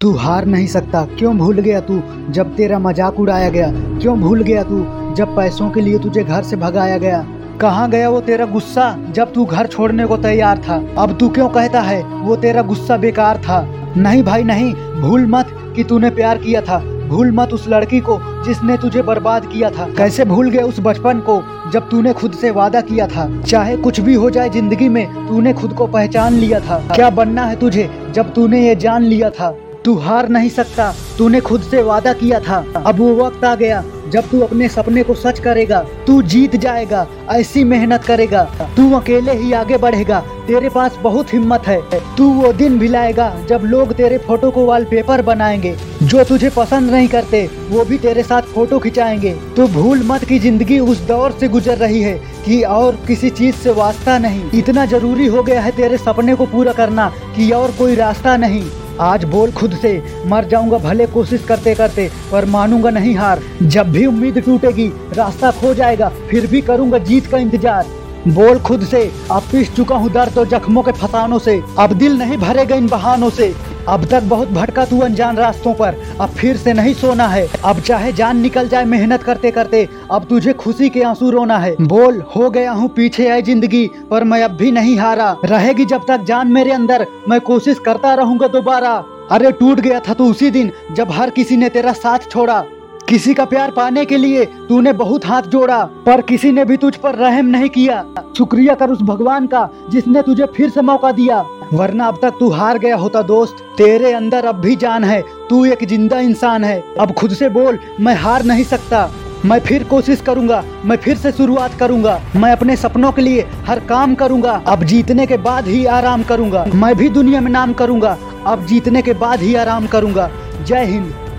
तू हार नहीं सकता। क्यों भूल गया तू? जब तेरा मज़ाक उड़ाया गया। क्यों भूल गया तू? जब पैसों के लिए तुझे घर से भगाया गया। कहाँ गया वो तेरा गुस्सा? जब तू घर छोड़ने को तैयार था। अब तू क्यों कहता है, वो तेरा गुस्सा बेकार था? नहीं भाई, नहीं। भूल मत कि तूने प्यार किया था। भूल मत उस लड़की को जिसने तुझे बर्बाद किया था। कैसे भूल गए उस बचपन को जब तूने खुद से वादा किया था? चाहे कुछ भी हो जाए ज़िंदगी में, तूने खुद को पहचान लिया था। क्या बनना है तुझे जब तूने ये जान लिया था? तू हार नहीं सकता। तूने खुद से वादा किया था। अब वो वक्त आ गया, जब तू अपने सपने को सच करेगा। तू जीत जाएगा, ऐसी मेहनत करेगा। तू अकेले ही आगे बढ़ेगा, तेरे पास बहुत हिम्मत है। तू वो दिन भी लाएगा, जब लोग तेरे फ़ोटो को वॉलपेपर बनाएँगे। जो तुझे पसंद नहीं करते, वो भी तेरे साथ फ़ोटो खिंचाएँगे। तू भूल मत की ज़िंदगी उस दौर से गुजर रही है, कि और किसी चीज़ से वास्ता नहीं। इतना ज़रूरी हो गया है तेरे सपने को पूरा करना, कि और कोई रास्ता नहीं। आज बोल खुद से। मर जाऊँगा भले कोशिश करते करते, पर मानूँगा नहीं हार। जब भी उम्मीद टूटेगी, रास्ता खो जाएगा, फिर भी करूँगा जीत का इंतज़ार। बोल खुद से, अब पिस चुका हूँ दर्द और जख्मों के फसानों से। अब दिल नहीं भरेगा इन बहानों से। अब तक बहुत भटका तू अनजान रास्तों पर। अब फिर से नहीं सोना है। अब चाहे जान निकल जाए मेहनत करते करते अब तुझे खुशी के आँसू रोना है। बोल, हो गया हूँ, पीछे आई ज़िंदगी, पर मैं अब भी नहीं हारा। रहेगी जब तक जान मेरे अंदर, मैं कोशिश करता रहूँगा दोबारा। अरे, टूट गया था तू उसी दिन, जब हर किसी ने तेरा साथ छोड़ा। किसी का प्यार पाने के लिए तूने बहुत हाथ जोड़ा, पर किसी ने भी तुझ पर रहम नहीं किया। शुक्रिया कर उस भगवान का, जिसने तुझे फिर से मौका दिया। वरना अब तक तू हार गया होता दोस्त। तेरे अंदर अब भी जान है। तू एक ज़िंदा इंसान है। अब खुद से बोल, मैं हार नहीं सकता। मैं फिर कोशिश करूँगा। मैं फिर से शुरुआत करूँगा। मैं अपने सपनों के लिए हर काम करूँगा। अब जीतने के बाद ही आराम करूँगा। मैं भी दुनिया में नाम करूँगा। अब जीतने के बाद ही आराम करूँगा। जय हिंद।